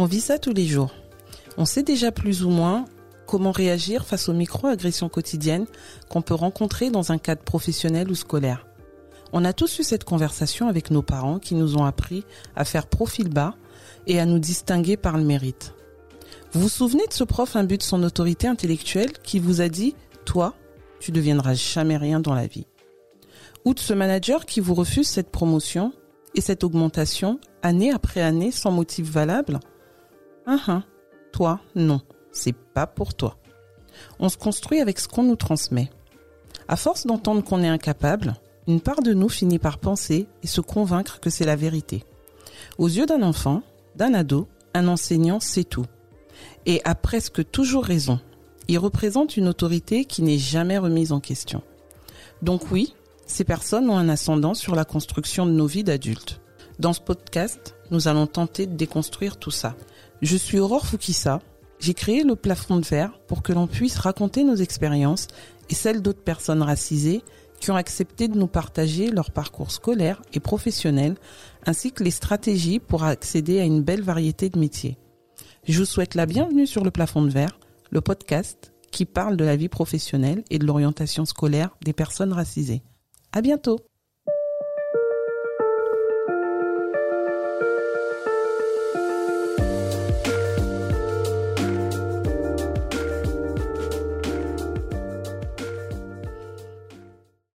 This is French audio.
On vit ça tous les jours. On sait déjà plus ou moins comment réagir face aux micro-agressions quotidiennes qu'on peut rencontrer dans un cadre professionnel ou scolaire. On a tous eu cette conversation avec nos parents qui nous ont appris à faire profil bas et à nous distinguer par le mérite. Vous vous souvenez de ce prof imbu de son autorité intellectuelle qui vous a dit « Toi, tu deviendras jamais rien dans la vie ». Ou de ce manager qui vous refuse cette promotion et cette augmentation année après année sans motif valable Ah, toi, non, c'est pas pour toi. On se construit avec ce qu'on nous transmet. À force d'entendre qu'on est incapable, une part de nous finit par penser et se convaincre que c'est la vérité. Aux yeux d'un enfant, d'un ado, un enseignant sait tout. Et a presque toujours raison. Il représente une autorité qui n'est jamais remise en question. Donc oui, ces personnes ont un ascendant sur la construction de nos vies d'adultes. Dans ce podcast, nous allons tenter de déconstruire tout ça. Je suis Aurore Fukissa. J'ai créé le plafond de verre pour que l'on puisse raconter nos expériences et celles d'autres personnes racisées qui ont accepté de nous partager leur parcours scolaire et professionnel, ainsi que les stratégies pour accéder à une belle variété de métiers. Je vous souhaite la bienvenue sur le plafond de verre, le podcast qui parle de la vie professionnelle et de l'orientation scolaire des personnes racisées. À bientôt!